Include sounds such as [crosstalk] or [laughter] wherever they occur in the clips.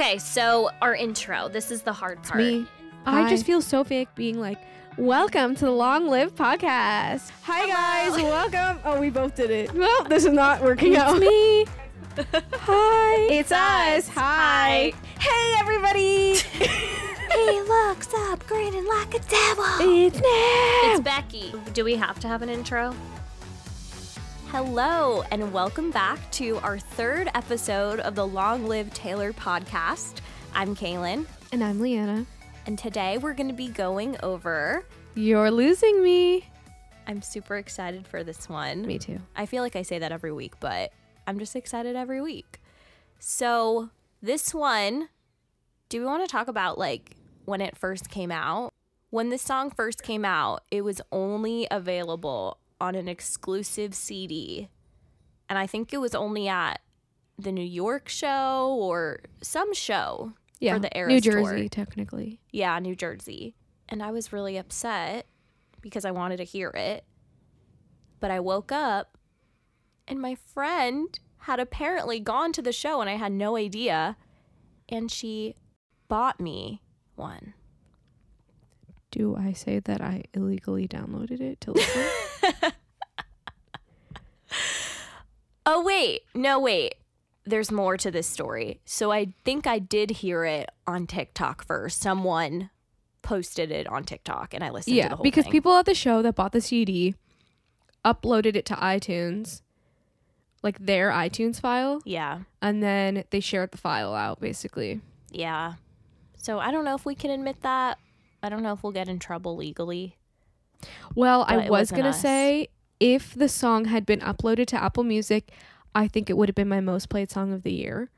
Okay, so our intro. This is the hard part. Me. Hi. I just feel so fake being like, welcome to the Long Live podcast. Hi, guys. [laughs] Welcome. Oh, we both did it. Well, this is not working out. me. Hi. [laughs] It's us. Hi. Hey, everybody. [laughs] He looks upgraded like a devil. it's Nat. It's Becky. Do we have to have an intro? Hello, and welcome back to our third episode of the Long Live Taylor podcast. I'm Kaylan, and I'm Leanna. and today we're going to be going over. You're losing me. I'm super excited for this one. Me too. I feel like I say that every week, but I'm just excited every week. So, this one, do we want to talk about like when it first came out? When this song first came out, it was only available on an exclusive CD. And I think it was only at the New York show or some show Yeah. for the Eras New tour. Jersey, technically. Yeah, New Jersey. And I was really upset because I wanted to hear it. But I woke up and my friend had apparently gone to the show and I had no idea. And she bought me one. Do I say that I illegally downloaded it to listen? [laughs] [laughs] Oh, wait. No, wait. There's more to this story. So I think I did hear it on TikTok first. Someone posted it on TikTok and I listened to yeah, the whole because thing. people at the show that bought the CD uploaded it to iTunes, like their iTunes file, Yeah. and then they shared the file out basically. Yeah. So I don't know if we can admit that. I don't know if we'll get in trouble legally. Well, But I was gonna say if the song had been uploaded to Apple Music, I think it would have been my most played song of the year.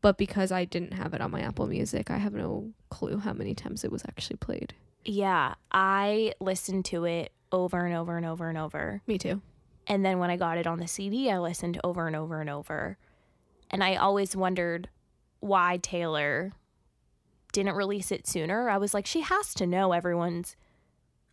But because I didn't have it on my Apple Music, I have no clue how many times it was actually played. Yeah, I listened to it over and over and over and over. Me too. And then when I got it on the CD, I listened over and over and over. And I always wondered why Taylor didn't release it sooner. I was like, she has to know everyone's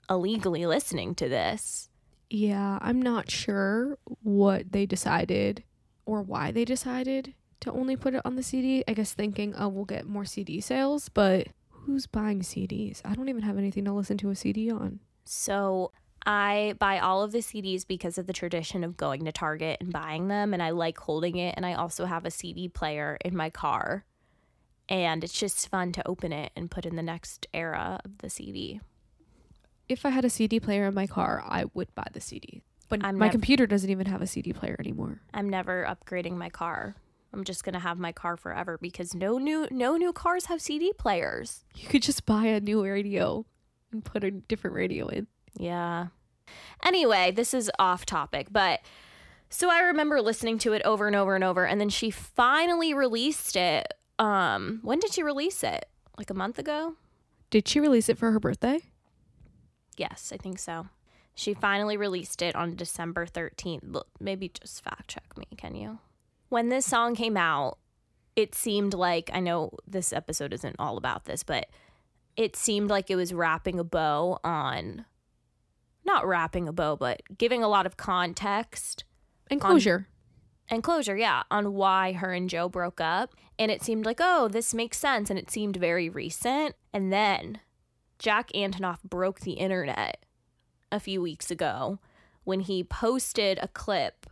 illegally listening to this. Yeah, I'm not sure what they decided or why they decided to only put it on the CD. I guess thinking, oh, we'll get more CD sales, but who's buying CDs? I don't even have anything to listen to a CD on. So I buy all of the CDs because of the tradition of going to Target and buying them, and I like holding it. And I also have a CD player in my car, and it's just fun to open it and put in the next era of the CD. If I had a CD player in my car, I would buy the CD. But I'm my nev- computer doesn't even have a CD player anymore. I'm never upgrading my car. I'm just gonna have my car forever because no new no new cars have CD players. You could just buy a new radio and put a different radio in. Yeah. Anyway, this is off topic, but so I remember listening to it over and over and over and then she finally released it. Um, when did she release it? Like a month ago? Did she release it for her birthday? Yes, I think so. She finally released it on December 13th. Look, Maybe just fact check me, can you? When this song came out, it seemed like I know this episode isn't all about this, but it seemed like it was wrapping a bow on not wrapping a bow, but giving a lot of context And closure. and closure, yeah, on why her and Joe broke up. And it seemed like, oh, this makes sense. And it seemed very recent. And then Jack Antonoff broke the internet a few weeks ago when he posted a clip,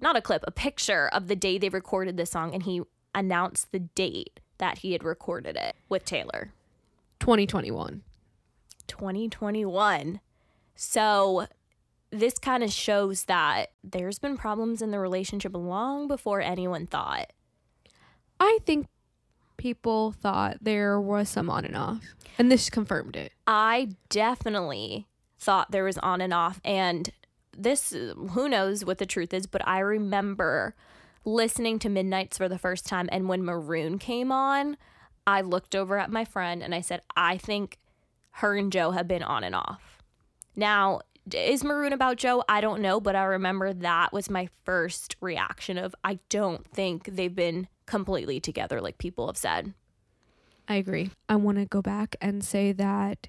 not a clip, a picture of the day they recorded the song. And he announced the date that he had recorded it with Taylor 2021. 2021. So this kind of shows that there's been problems in the relationship long before anyone thought. I think people thought there was some on and off. And this confirmed it. I definitely thought there was on and off. And this, who knows what the truth is, but I remember listening to Midnights for the first time. And when Maroon came on, I looked over at my friend and I said, I think her and Joe have been on and off. Now, is Maroon about Joe? I don't know, but I remember that was my first reaction of I don't think they've been completely together like people have said. I agree. I want to go back and say that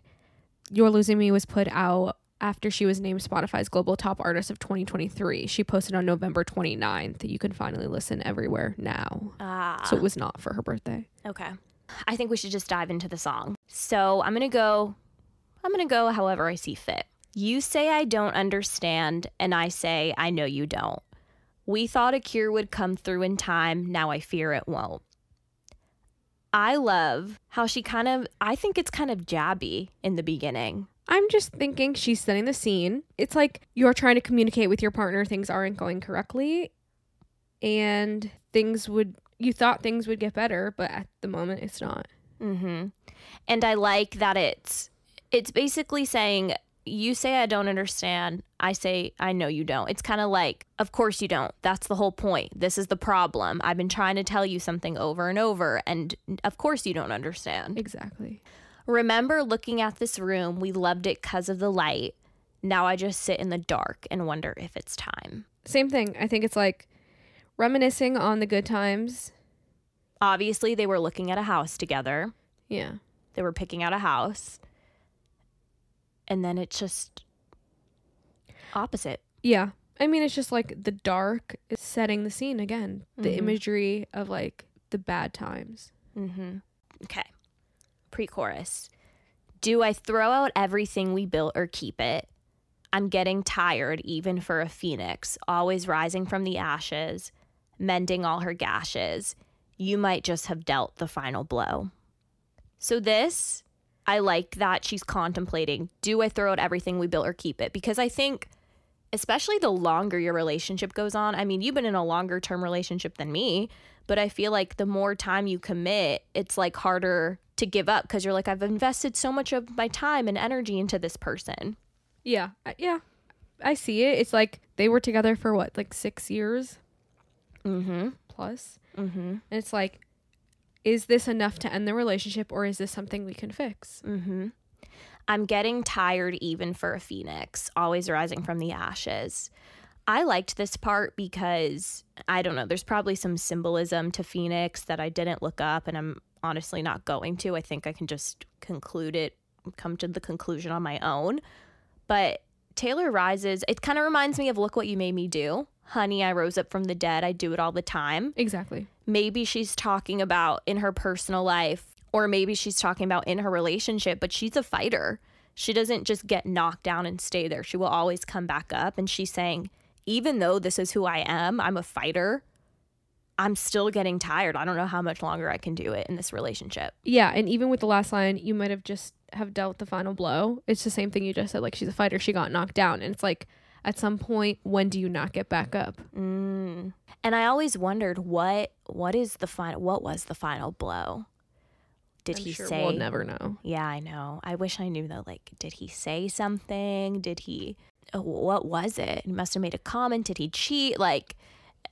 You're Losing Me was put out after she was named Spotify's Global Top Artist of 2023. She posted on November 29th that you can finally listen everywhere now. Ah. So it was not for her birthday. Okay. I think we should just dive into the song. So I'm going to go, I'm going to go however I see fit. You say I don't understand, and I say I know you don't. We thought a cure would come through in time. Now I fear it won't. I love how she kind of, I think it's kind of jabby in the beginning. I'm just thinking she's setting the scene. It's like you're trying to communicate with your partner, things aren't going correctly, and things would, you thought things would get better, but at the moment it's not. Mm-hmm. And I like that it's it's basically saying you say I don't understand. I say I know you don't. It's kind of like, of course you don't. That's the whole point. This is the problem. I've been trying to tell you something over and over, and of course you don't understand. Exactly. Remember looking at this room? We loved it because of the light. Now I just sit in the dark and wonder if it's time. Same thing. I think it's like reminiscing on the good times. Obviously, they were looking at a house together. Yeah. They were picking out a house. And then it's just opposite. Yeah. I mean, it's just like the dark is setting the scene again. The Mhm. imagery of like the bad times. Mm-hmm. Okay. Pre chorus. Do I throw out everything we built or keep it? I'm getting tired, even for a phoenix, always rising from the ashes, mending all her gashes. You might just have dealt the final blow. So, this, I like that she's contemplating do I throw out everything we built or keep it? Because I think, especially the longer your relationship goes on, I mean, you've been in a longer term relationship than me, but I feel like the more time you commit, it's like harder to give up because you're like, I've invested so much of my time and energy into this person. Yeah. Yeah. I see it. It's like they were together for what, like six years Mm plus? hmm. Mm hmm. And it's like, is this enough to end the relationship or is this something we can fix? Mm hmm. I'm getting tired even for a phoenix, always rising from the ashes. I liked this part because I don't know, there's probably some symbolism to Phoenix that I didn't look up and I'm honestly not going to. I think I can just conclude it, come to the conclusion on my own. But Taylor rises, it kind of reminds me of Look What You Made Me Do. Honey, I rose up from the dead. I do it all the time Exactly. Maybe she's talking about in her personal life or maybe she's talking about in her relationship but she's a fighter she doesn't just get knocked down and stay there she will always come back up and she's saying even though this is who i am i'm a fighter i'm still getting tired i don't know how much longer i can do it in this relationship Yeah. And even with the last line, you might have just have dealt the final blow. It's the same thing you just said. Like she's a fighter. She got knocked down. And it's like, at some point, when do you not get back up? mm. and i always wondered what what is the final what was the final blow did I'm he sure say We'll never know. Yeah, I know. I wish I knew though. Like, did he say something? Did he? oh, What was it? He must have made a comment. Did he cheat? Like,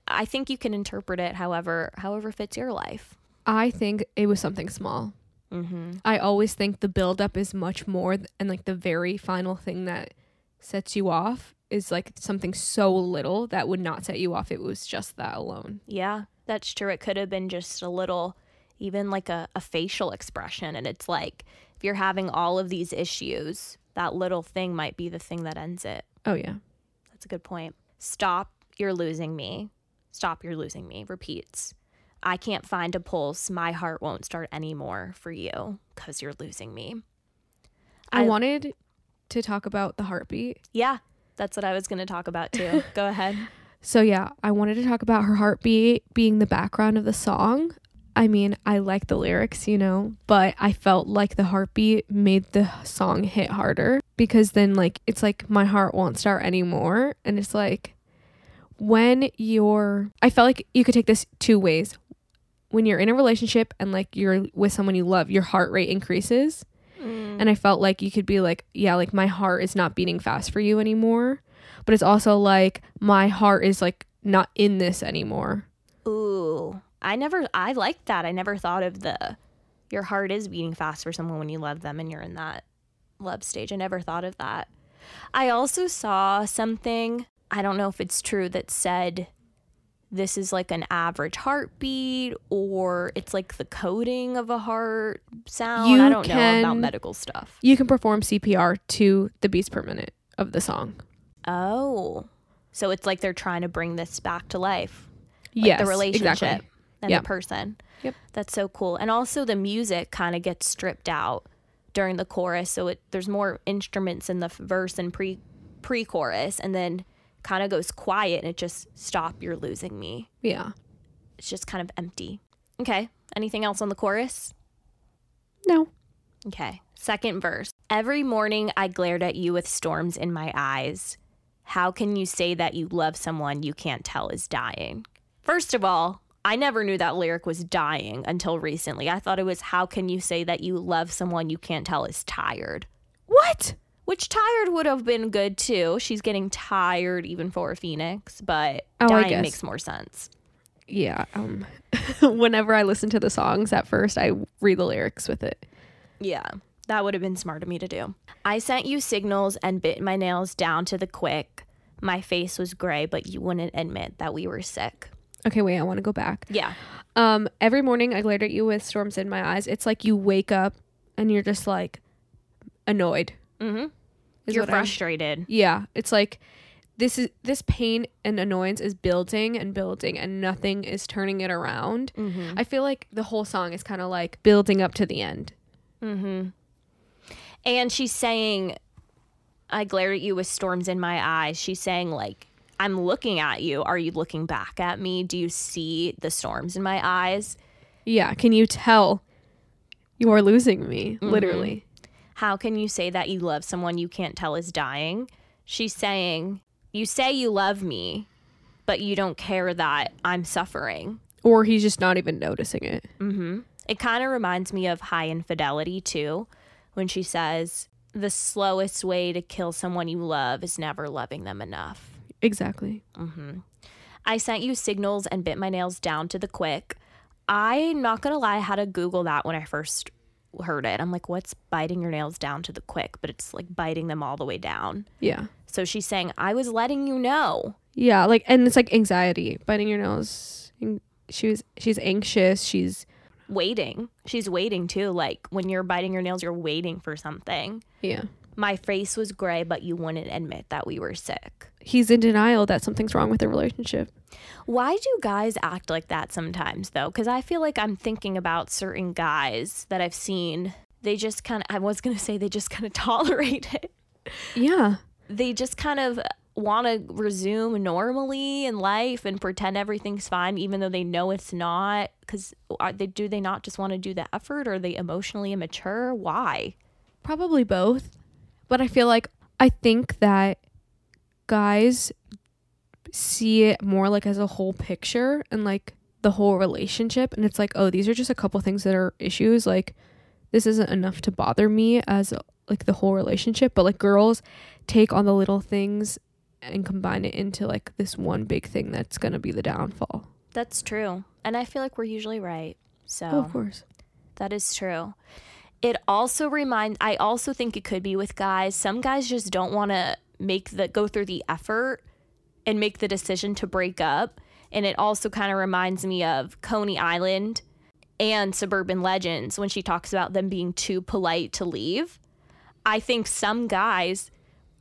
I think you can interpret it however however fits your life. I think it was something small. Mm-hmm. I always think the buildup is much more, th- and like the very final thing that sets you off is like something so little that would not set you off. It was just that alone. Yeah, that's true. It could have been just a little, even like a, a facial expression. And it's like if you're having all of these issues, that little thing might be the thing that ends it. Oh yeah, That's a good point. Stop, you're losing me. Stop, you're losing me. Repeats. I can't find a pulse. My heart won't start anymore for you because you're losing me. I, I- wanted to talk about the heartbeat. Yeah, that's what I was going to talk about too. [laughs] Go ahead. So yeah, I wanted to talk about her heartbeat being the background of the song. I mean, I like the lyrics, you know, but I felt like the heartbeat made the song hit harder because then like it's like my heart won't start anymore and it's like when you're I felt like you could take this two ways. When you're in a relationship and like you're with someone you love, your heart rate increases. Mm. And I felt like you could be like, yeah, like my heart is not beating fast for you anymore. But it's also like my heart is like not in this anymore. Ooh, I never, I like that. I never thought of the, your heart is beating fast for someone when you love them and you're in that love stage. I never thought of that. I also saw something, I don't know if it's true, that said this is like an average heartbeat or it's like the coding of a heart sound. You I don't know about medical stuff. You can perform CPR to the beats per minute of the song. Oh. So it's like they're trying to bring this back to life. Like yes, the relationship exactly. and Yep. the person. Yep. That's so cool. And also the music kind of gets stripped out during the chorus, so it there's more instruments in the verse and pre pre-chorus and then kind of goes quiet and it just stop you're losing me. Yeah. It's just kind of empty. Okay. Anything else on the chorus? No. Okay. Second verse. Every morning I glared at you with storms in my eyes. How can you say that you love someone you can't tell is dying? First of all, I never knew that lyric was dying until recently. I thought it was how can you say that you love someone you can't tell is tired? What? Which tired would have been good too. She's getting tired even for a phoenix, but Oh, dying makes more sense. Yeah. Um. [laughs] whenever I listen to the songs at first, I read the lyrics with it. Yeah, that would have been smart of me to do. I sent you signals and bit my nails down to the quick. My face was gray, but you wouldn't admit that we were sick. Okay, wait. I want to go back. Yeah. Um. Every morning I glared at you with storms in my eyes. It's like you wake up and you're just like annoyed. Mm-hmm. You're what I'm- frustrated. Yeah, it's like this is this pain and annoyance is building and building and nothing is turning it around. Mm-hmm. I feel like the whole song is kind of like building up to the end. Mm-hmm. And she's saying, I glared at you with storms in my eyes. She's saying, like, I'm looking at you. Are you looking back at me? Do you see the storms in my eyes? Yeah, can you tell you are losing me literally? How can you say that you love someone you can't tell is dying? She's saying, You say you love me, but you don't care that I'm suffering. Or he's just not even noticing it. Mm-hmm. It kind of reminds me of high infidelity, too, when she says, The slowest way to kill someone you love is never loving them enough. Exactly. Mm-hmm. I sent you signals and bit my nails down to the quick. I'm not gonna lie, I had to Google that when I first heard it. I'm like, what's biting your nails down to the quick? But it's like biting them all the way down. Yeah. So she's saying, I was letting you know. Yeah, like and it's like anxiety, biting your nails. She was she's anxious, she's Waiting. She's waiting too. Like when you're biting your nails, you're waiting for something. yeah. My face was gray, but you wouldn't admit that we were sick. He's in denial that something's wrong with their relationship. Why do guys act like that sometimes, though? Because I feel like I'm thinking about certain guys that I've seen. They just kind of, I was going to say, they just kind of [laughs] tolerate it. Yeah. They just kind of want to resume normally in life and pretend everything's fine, even though they know it's not. Because they do they not just want to do the effort? Or are they emotionally immature? Why? Probably both. But I feel like I think that guys see it more like as a whole picture and like the whole relationship and it's like, oh, these are just a couple things that are issues like this isn't enough to bother me as like the whole relationship, but like girls take on the little things and combine it into like this one big thing that's going to be the downfall. That's true. And I feel like we're usually right. So. Oh, of course. That is true. It also reminds I also think it could be with guys. Some guys just don't want to make the go through the effort and make the decision to break up. And it also kind of reminds me of Coney Island and Suburban Legends when she talks about them being too polite to leave. I think some guys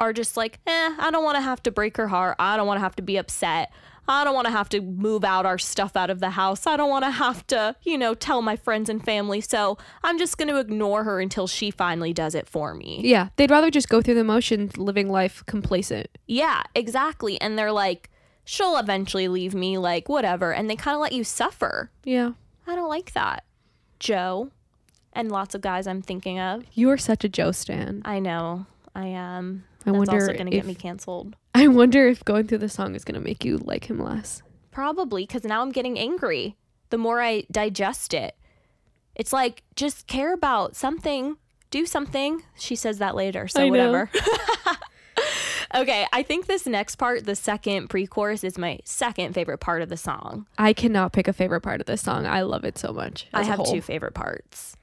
are just like, eh, I don't want to have to break her heart. I don't want to have to be upset. I don't want to have to move out our stuff out of the house. I don't want to have to, you know, tell my friends and family. So I'm just going to ignore her until she finally does it for me. Yeah, they'd rather just go through the motions living life complacent. Yeah, exactly. And they're like, she'll eventually leave me, like, whatever. And they kind of let you suffer. Yeah. I don't like that. Joe and lots of guys I'm thinking of. You are such a Joe stan. I know. I am. I That's wonder also going to get if- me canceled. [laughs] I wonder if going through the song is going to make you like him less. Probably because now I'm getting angry the more I digest it. It's like, just care about something, do something. She says that later, so whatever. [laughs] okay, I think this next part, the second pre chorus, is my second favorite part of the song. I cannot pick a favorite part of this song. I love it so much. I have two favorite parts.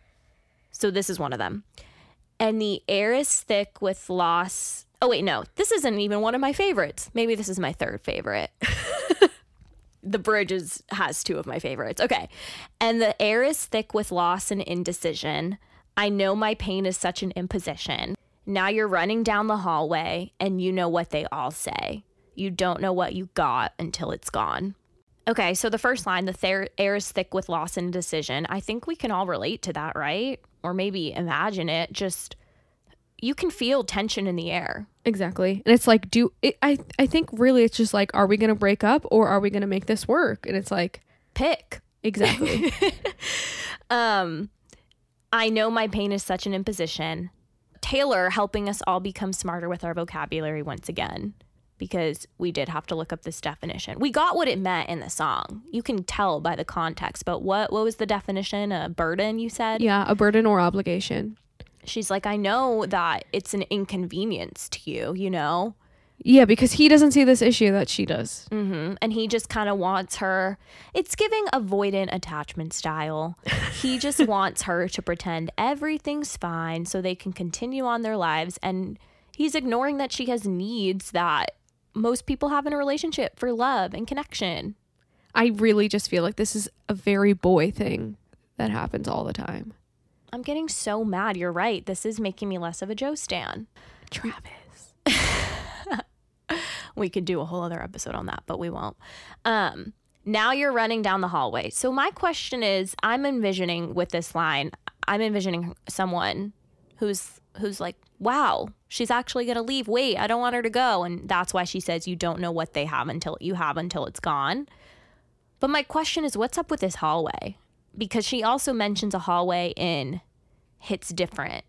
So this is one of them. And the air is thick with loss. Oh, wait, no, this isn't even one of my favorites. Maybe this is my third favorite. [laughs] the bridge is, has two of my favorites. Okay. And the air is thick with loss and indecision. I know my pain is such an imposition. Now you're running down the hallway and you know what they all say. You don't know what you got until it's gone. Okay, so the first line, the ther- air is thick with loss and decision. I think we can all relate to that, right? Or maybe imagine it. Just you can feel tension in the air. Exactly. And it's like, do it, I? I think really, it's just like, are we gonna break up or are we gonna make this work? And it's like, Pick. exactly. [laughs] Um, I know my pain is such an imposition. Taylor helping us all become smarter with our vocabulary once again because we did have to look up this definition. We got what it meant in the song. You can tell by the context, but what what was the definition? A burden, you said? yeah, a burden or obligation. She's like, I know that it's an inconvenience to you, you know? Yeah, because he doesn't see this issue that she does. hmm And he just kind of wants her. It's giving avoidant attachment style. He just [laughs] wants her to pretend everything's fine so they can continue on their lives. And he's ignoring that she has needs that most people have in a relationship for love and connection. I really just feel like this is a very boy thing that happens all the time. I'm getting so mad. You're right. This is making me less of a Joe Stan. Travis. [laughs] we could do a whole other episode on that, but we won't. Um, now you're running down the hallway. So my question is, I'm envisioning with this line, I'm envisioning someone who's who's like, "Wow, she's actually going to leave. Wait, I don't want her to go." And that's why she says you don't know what they have until you have until it's gone. But my question is, what's up with this hallway? Because she also mentions a hallway in Hits Different.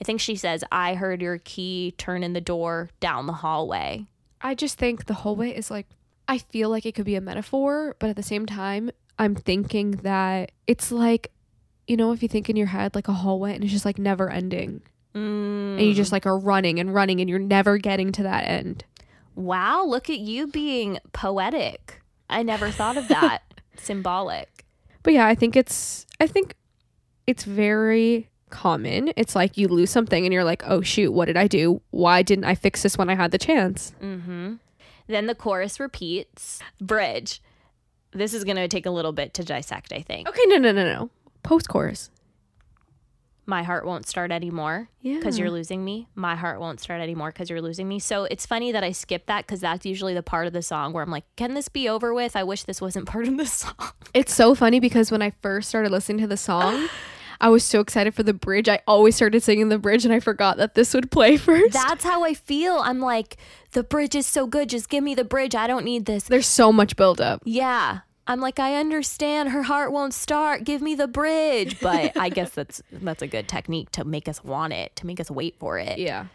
I think she says, I heard your key turn in the door down the hallway. I just think the hallway is like, I feel like it could be a metaphor, but at the same time, I'm thinking that it's like, you know, if you think in your head like a hallway and it's just like never ending. Mm. And you just like are running and running and you're never getting to that end. Wow, look at you being poetic. I never thought of that. [laughs] Symbolic. But yeah, I think it's I think it's very common. It's like you lose something and you're like, "Oh shoot, what did I do? Why didn't I fix this when I had the chance?" Mm-hmm. Then the chorus repeats. Bridge. This is going to take a little bit to dissect, I think. Okay, no, no, no, no. Post chorus. My heart won't start anymore Yeah. because you're losing me. My heart won't start anymore because you're losing me. So it's funny that I skip that because that's usually the part of the song where I'm like, can this be over with? I wish this wasn't part of the [laughs] song. It's so funny because when I first started listening to the song, I was so excited for the bridge. I always started singing the bridge and I forgot that this would play [laughs] first. That's how I feel. I'm like, the bridge is so good. Just give me the bridge. I don't need this. There's so much buildup. Yeah. I'm like, I understand her heart won't start. Give me the bridge. But I guess that's that's a good technique to make us want it, to make us wait for it. Yeah.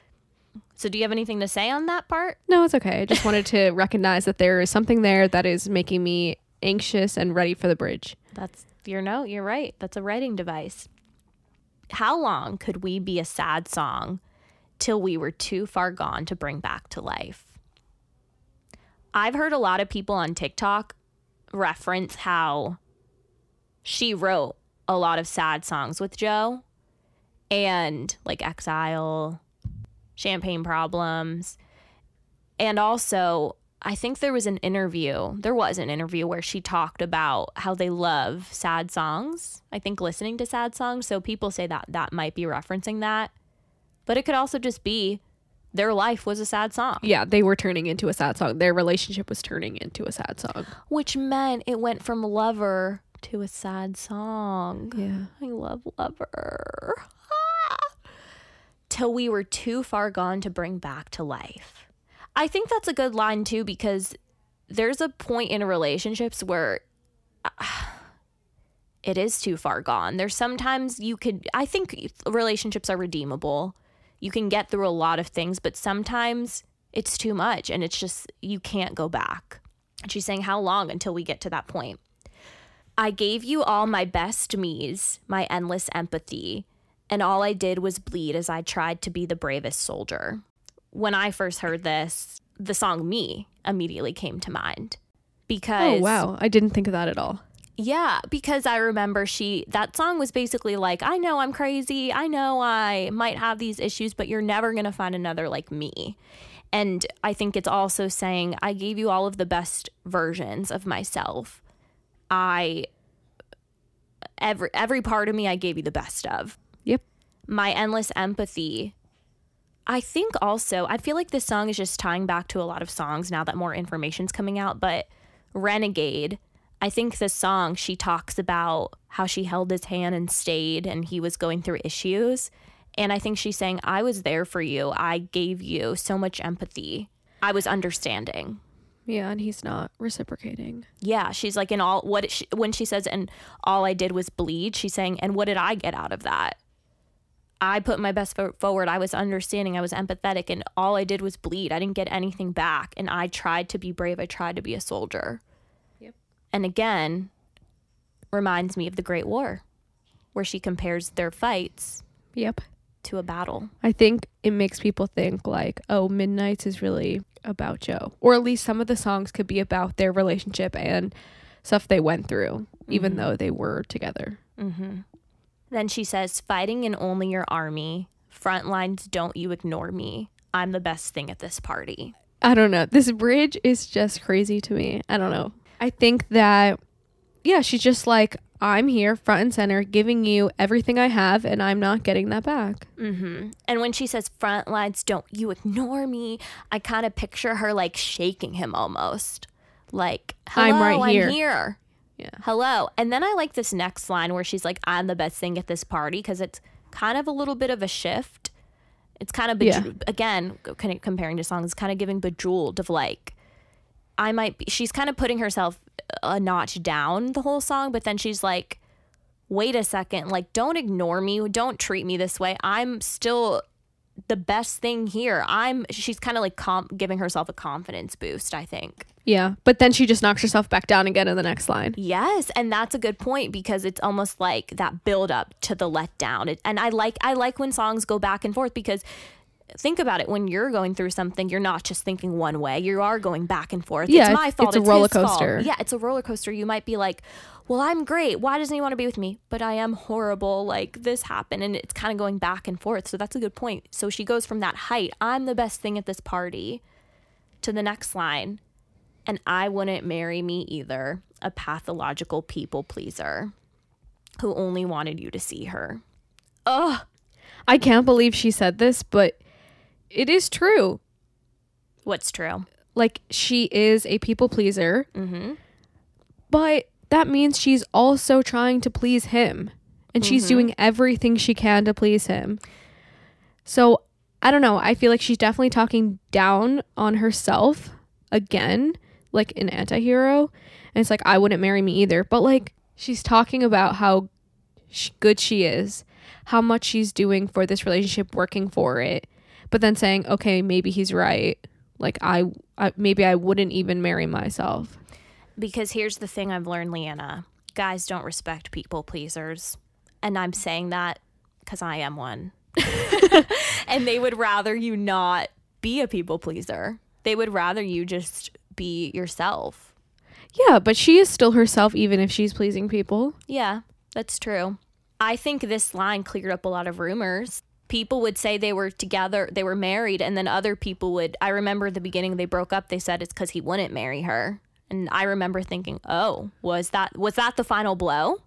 So do you have anything to say on that part? No, it's okay. I just wanted to [laughs] recognize that there is something there that is making me anxious and ready for the bridge. That's your note. You're right. That's a writing device. How long could we be a sad song till we were too far gone to bring back to life? I've heard a lot of people on TikTok reference how she wrote a lot of sad songs with Joe and like Exile, Champagne Problems. And also, I think there was an interview, there was an interview where she talked about how they love sad songs. I think listening to sad songs. So people say that that might be referencing that. But it could also just be their life was a sad song, Yeah, they were turning into a sad song. Their relationship was turning into a sad song. which meant it went from lover to a sad song. Yeah. I love Lover. Ah. Till we were too far gone to bring back to life. I think that's a good line too because there's a point in relationships where ah, it is too far gone. There's sometimes you could, I think relationships are redeemable. You can get through a lot of things, but sometimes it's too much and it's just, you can't go back. And she's saying, How long until we get to that point? I gave you all my best me's, my endless empathy, and all I did was bleed as I tried to be the bravest soldier. When I first heard this, the song Me immediately came to mind. Oh, because Oh, wow. I didn't think of that at all. Yeah, because I remember she that song was basically like, I know I'm crazy. I know I might have these issues, but you're never going to find another like me. And I think it's also saying I gave you all of the best versions of myself. I every every part of me I gave you the best of. Yep. My endless empathy I think also, I feel like this song is just tying back to a lot of songs now that more information's coming out. But Renegade, I think this song, she talks about how she held his hand and stayed and he was going through issues. And I think she's saying, I was there for you. I gave you so much empathy. I was understanding. Yeah, and he's not reciprocating. Yeah, she's like, in all what she, when she says, and all I did was bleed, she's saying, and what did I get out of that? I put my best foot forward. I was understanding. I was empathetic, and all I did was bleed. I didn't get anything back. And I tried to be brave. I tried to be a soldier. And again, reminds me of the Great War, where she compares their fights Yep. to a battle. I think it makes people think like, oh, Midnights is really about Joe. Or at least some of the songs could be about their relationship and stuff they went through, even Mhm. though they were together. Mm-hmm. Then she says, fighting in only your army, front lines, don't you ignore me. I'm the best thing at this party. I don't know. This bridge is just crazy to me. I don't know. I think that, yeah, she's just like, I'm here front and center giving you everything I have, and I'm not getting that back. Mm-hmm. And when she says front lines, don't you ignore me, I kind of picture her like shaking him almost. Like, Hello, I'm right here." I'm here. Yeah. Hello. And then I like this next line where she's like, I'm the best thing at this party because it's kind of a little bit of a shift. It's kind of, Yeah. beje- again, kind of comparing to songs, kind of giving bejeweled of like, I might be, she's kind of putting herself uh, a notch down the whole song, but then she's like, wait a second, like, don't ignore me. Don't treat me this way. I'm still the best thing here. I'm, she's kind of like com- giving herself a confidence boost, I think. Yeah. But then she just knocks herself back down again in the next line. Yes, and that's a good point because it's almost like that build up to the letdown. It, and I like I like when songs go back and forth because think about it. When you're going through something you're not just thinking one way. You are going back and forth. Yeah, it's it's- my fault. it's a his roller fault. coaster. yeah it's a roller coaster. You might be like well i'm great. Why doesn't he want to be with me? But i am horrible. Like this happened. And it's kind of going back and forth. So that's a good point. So she goes from that height i'm the best thing at this party to the next line and I wouldn't marry me either, a pathological people pleaser who only wanted you to see her. Ugh. I can't believe she said this, but it is true. What's true? Like, she is a people pleaser, Mm-hmm. but that means she's also trying to please him. And she's Mhm. doing everything she can to please him. So, I don't know. I feel like she's definitely talking down on herself again, like an anti hero. And it's like, I wouldn't marry me either. But, like, she's talking about how good she is, how much she's doing for this relationship, working for it. But then saying, okay, maybe he's right. Like, I, I maybe I wouldn't even marry myself. Because here's the thing I've learned, Leanna guys don't respect people pleasers. And I'm saying that because I am one. [laughs] and they would rather you not be a people pleaser, they would rather you just be yourself. Yeah, but she is still herself, even if she's pleasing people. Yeah, that's true. I think this line cleared up a lot of rumors. People would say they were together, they were married, and then other people would. I remember the beginning they broke up. They said it's because he wouldn't marry her, and I remember thinking, "Oh, was that was that the final blow?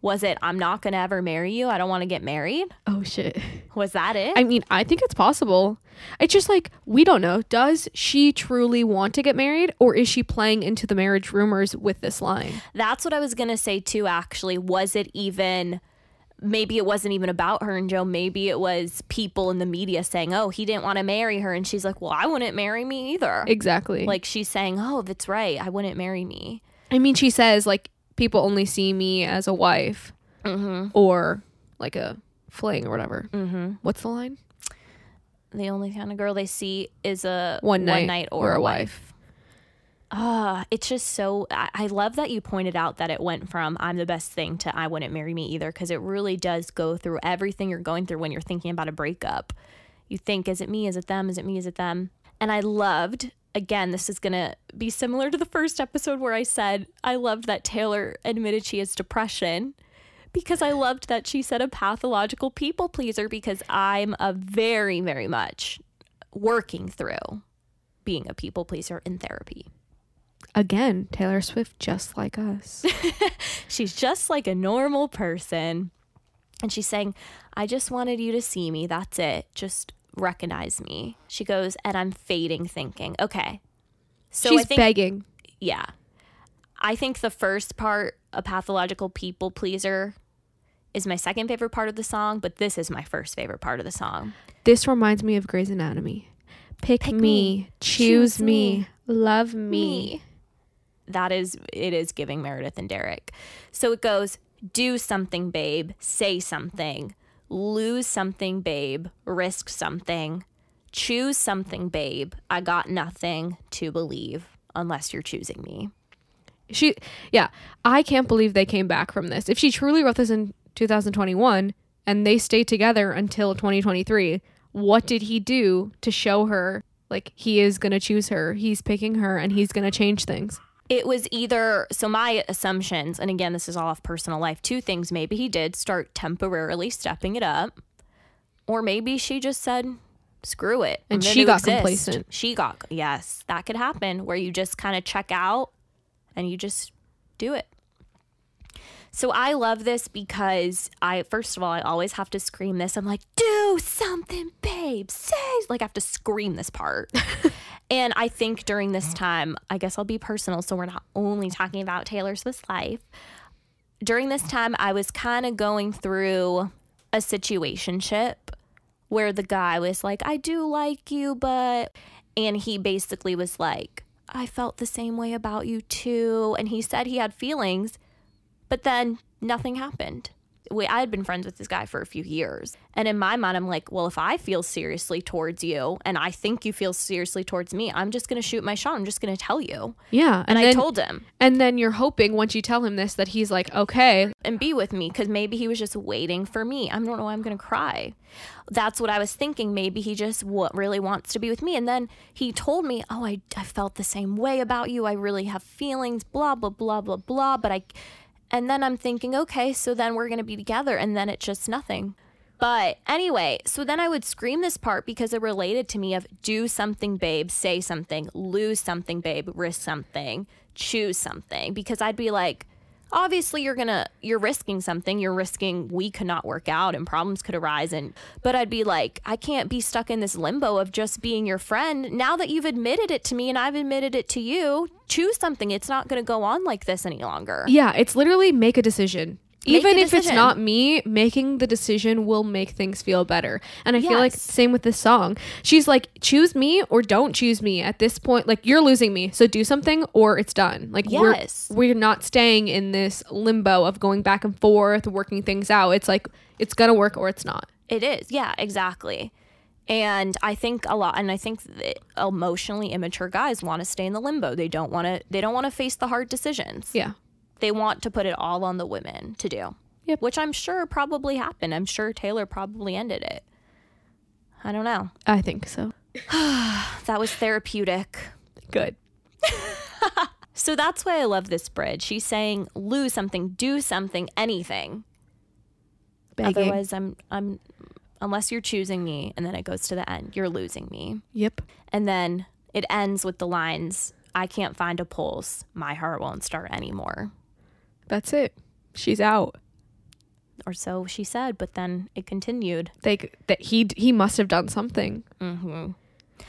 Was it I'm not gonna ever marry you? I don't want to get married? Oh shit. Was that it? I mean, I think it's possible. It's just like we don't know. Does she truly want to get married or is she playing into the marriage rumors with this line? That's what I was gonna say too. Actually, was it even? Maybe it wasn't even about her and Joe. Maybe it was people in the media saying, "Oh, he didn't want to marry her," and she's like, "Well, I wouldn't marry me either." Exactly. Like she's saying, "Oh, that's right. I wouldn't marry me." I mean, she says like people only see me as a wife Mm-hmm. or like a fling or whatever. Mm-hmm. What's the line? The only kind of girl they see is a One night or, or a a wife. Ah, it's just so. I, I love that you pointed out that it went from "I'm the best thing" to "I wouldn't marry me either" because it really does go through everything you're going through when you're thinking about a breakup. You think, "Is it me? Is it them? Is it me? Is it them?" And I loved. Again, this is gonna be similar to the first episode where I said I loved that Taylor admitted she has depression because I loved that she said a pathological people pleaser because I'm a very, very much working through being a people pleaser in therapy. Again, Taylor Swift just like us. [laughs] She's just like a normal person. And she's saying, I just wanted you to see me. That's it. Just recognize me. She goes, and I'm fading thinking, okay. So She's I think, begging. yeah. I think the first part, a pathological people pleaser, is my second favorite part of the song, but this is my first favorite part of the song. This reminds me of Grey's Anatomy. Pick, Pick me, me, choose, choose me, me, love me. That is, it is giving Meredith and Derek. So it goes, do something, babe. Say something. Lose something, babe. Risk something. Choose something, babe. I got nothing to believe unless you're choosing me. She, yeah, I can't believe they came back from this. If she truly wrote this in 2021 and they stayed together until 2023, what did he do to show her like he is going to choose her? He's picking her and he's going to change things. It was either, so my assumptions, and again, this is all off personal life, two things. Maybe he did start temporarily stepping it up, or maybe she just said, screw it. And she got exist. complacent. She got, yes, that could happen where you just kind of check out and you just do it. So I love this because I, first of all, I always have to scream this. I'm like, do something, babe. Say, like, I have to scream this part. [laughs] and I think during this time, I guess I'll be personal. So we're not only talking about Taylor Swift's life. During this time, I was kind of going through a situationship where the guy was like, I do like you, but, and he basically was like, I felt the same way about you too. And he said he had feelings, but then nothing happened. We, I had been friends with this guy for a few years. And in my mind, I'm like, well, if I feel seriously towards you and I think you feel seriously towards me, I'm just going to shoot my shot. I'm just going to tell you. Yeah. And, then, I told him and then you're hoping once you tell him this that he's like, okay, and be with me because maybe he was just waiting for me. I don't know why I'm going to cry. That's what I was thinking. Maybe he just wa- really wants to be with me. And then he told me, oh, I, I felt the same way about you. I really have feelings, blah, blah, blah, blah, blah. But I, and then I'm thinking, okay, so then we're going to be together. And then it's just nothing. But anyway, so then I would scream this part because it related to me of do something, babe, say something, lose something, babe, risk something, choose something. Because I'd be like, obviously you're gonna you're risking something. You're risking we could not work out and problems could arise. And but i'd be like i can't be stuck in this limbo of just being your friend. Now that you've admitted it to me and i've admitted it to you choose something. It's not gonna go on like this any longer. Yeah, it's literally make a decision. Make Even if it's not me, making the decision will make things feel better. And I feel like same with this song. She's like, choose me or don't choose me. At this point, like you're losing me. So do something or it's done. Like Yes. we're we're not staying in this limbo of going back and forth, working things out. It's like it's gonna work or it's not. It is. Yeah, exactly. And I think a lot and I think emotionally immature guys want to stay in the limbo. They don't want to they don't want to face the hard decisions. Yeah. They want to put it all on the women to do. Yep. Which I'm sure probably happened. I'm sure Taylor probably ended it. I don't know. I think so. [sighs] [sighs] That was therapeutic. Good. [laughs] So that's why I love this bridge. She's saying lose something, do something, anything. Begging. Otherwise I'm I'm unless you're choosing me and then it goes to the end, you're losing me. Yep. And then it ends with the lines, I can't find a pulse. My heart won't start anymore. That's it. She's out. Or so she said, but then it continued. They that he he must have done something. hmm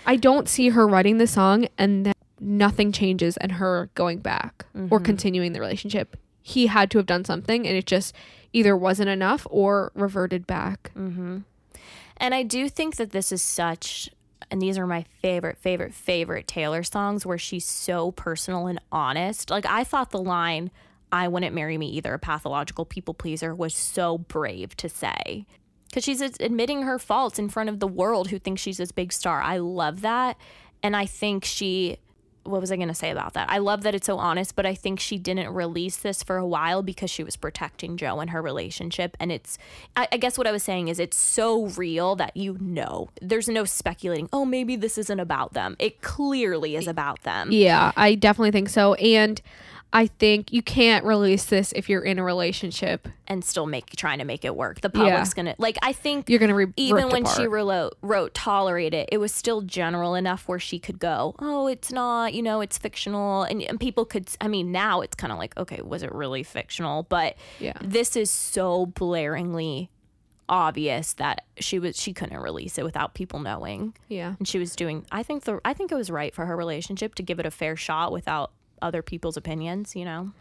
I don't see her writing the song and then nothing changes and her going back or continuing the relationship. He had to have done something and it just either wasn't enough or reverted back. And I do think that this is such, and these are my favorite, favorite, favorite Taylor songs where she's so personal and honest. Like, I thought the line, I wouldn't marry me either, a pathological people pleaser, was so brave to say. Because she's admitting her faults in front of the world who thinks she's this big star. I love that. And I think she, what was I going to say about that? I love that it's so honest, but I think she didn't release this for a while because she was protecting Joe and her relationship. And it's, I, I guess what I was saying is it's so real that you know, there's no speculating, oh, maybe this isn't about them. It clearly is about them. Yeah, I definitely think so. And I think you can't release this if you're in a relationship. And still make trying to make it work. The public's gonna like. I think You're gonna re- even when she apart. wrote, wrote tolerate it, it was still general enough where she could go, oh, it's not, you know, it's fictional, and, and people could. I mean, now it's kind of like, okay, was it really fictional? But Yeah. this is so blaringly obvious that she was she couldn't release it without people knowing. Yeah. And she was doing I think the I think it was right for her relationship to give it a fair shot without other people's opinions, you know.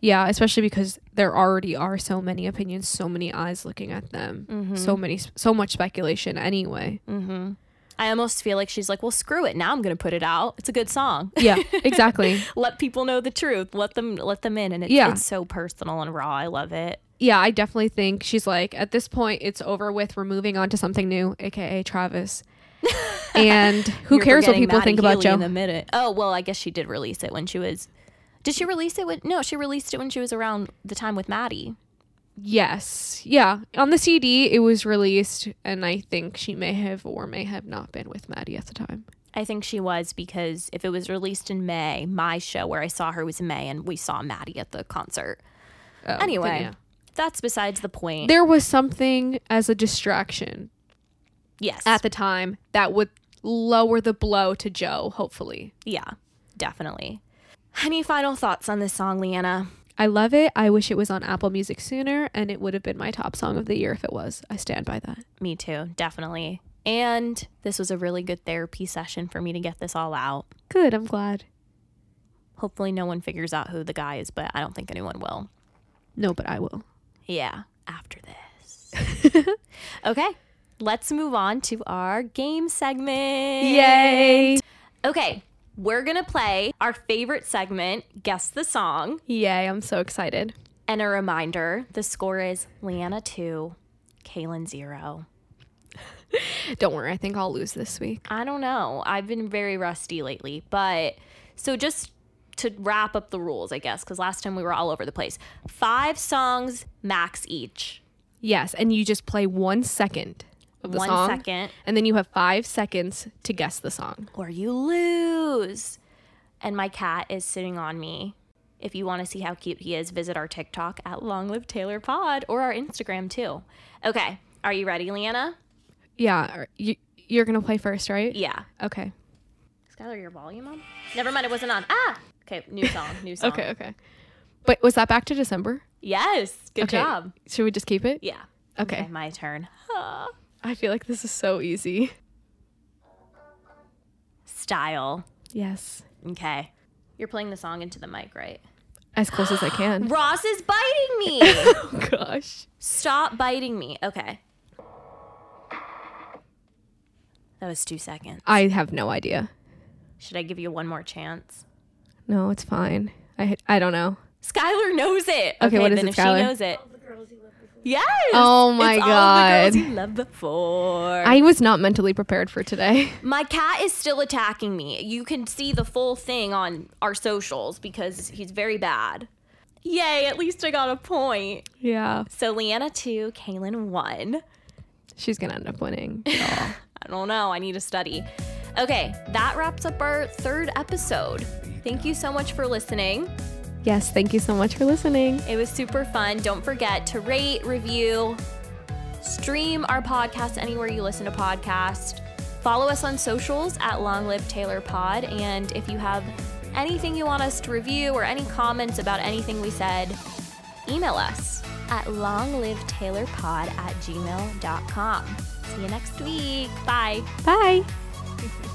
Yeah, especially because there already are so many opinions, so many eyes looking at them, so many, so much speculation. Anyway, Mhm. I almost feel like she's like, "Well, screw it. Now I'm going to put it out. It's a good song. yeah, [laughs] exactly. let people know the truth. Let them let them in and it's, Yeah. it's so personal and raw. I love it. yeah, I definitely think she's like, at this point, it's over with. We're moving on to something new, aka Travis. And [laughs] who cares what people Matty think about Healy Joe? in the minute. Oh, well, I guess she did release it when she was Did she release it when No, she released it when she was around the time with Matty. yes, yeah. On the CD, it was released, and I think she may have or may have not been with Matty at the time. I think she was because if it was released in May, my show where I saw her was in May and we saw Matty at the concert. Oh, Anyway, yeah. that's besides the point. there was something as a distraction yes. at the time that would lower the blow to Joe. Hopefully. yeah, definitely. Any final thoughts on this song, Leanna? I love it. I wish it was on Apple Music sooner, and it would have been my top song of the year if it was. I stand by that. Me too, definitely. And this was a really good therapy session for me to get this all out. Good. I'm glad. Hopefully, no one figures out who the guy is, but I don't think anyone will. No, but I will. Yeah, after this. [laughs] okay, let's move on to our game segment. Yay! Okay, we're gonna play our favorite segment, Guess the Song. Yay! I'm so excited. And a reminder the score is Leanna 2, Kaylan 0. [laughs] Don't worry. I think I'll lose this week. I don't know. I've been very rusty lately, but so just to wrap up the rules, I guess, because last time we were all over the place. Five songs max each. Yes, and you just play one second of the One song, second, and then you have five seconds to guess the song. or you lose. And my cat is sitting on me. If you want to see how cute he is, visit our TikTok at Long Live Taylor Pod or our Instagram too. Okay, are you ready, Leanna? Yeah, you you're gonna play first, right? Yeah. Okay. Skylar, your volume on? Never mind, it wasn't on. Ah! Okay, new song, new [laughs] song. Okay. Okay. But was that back to December? Yes, good Okay. job. Should we just keep it? Yeah. Okay. my turn. [laughs] I feel like this is so easy. Style. Yes. Okay. You're playing the song into the mic, right? As close as I can. [gasps] Ross is biting me. [laughs] oh gosh. Stop biting me. Okay. That was two seconds. I have no idea. Should I give you one more chance? No, it's fine. I I don't know. Skylar knows it. Okay, what is then it, if Skylar? she knows it. Yes. Oh my it's All the God. girls you loved before. I was not mentally prepared for today. [laughs] My cat is still attacking me. You can see the full thing on our socials because he's very bad. Yay, at least I got a point. Yeah. So Leanna 2, Kaylan 1. She's gonna end up winning. [laughs] I don't know. I need to study. Okay, that wraps up our third episode. Thank you so much for listening. Yes, thank you so much for listening. It was super fun. Don't forget to rate, review, stream our podcast anywhere you listen to podcasts. Follow us on socials at Long Live Taylor Pod. And if you have anything you want us to review or any comments about anything we said, email us at longlivetaylorpod at gmail.com. See you next week. Bye. Bye. [laughs]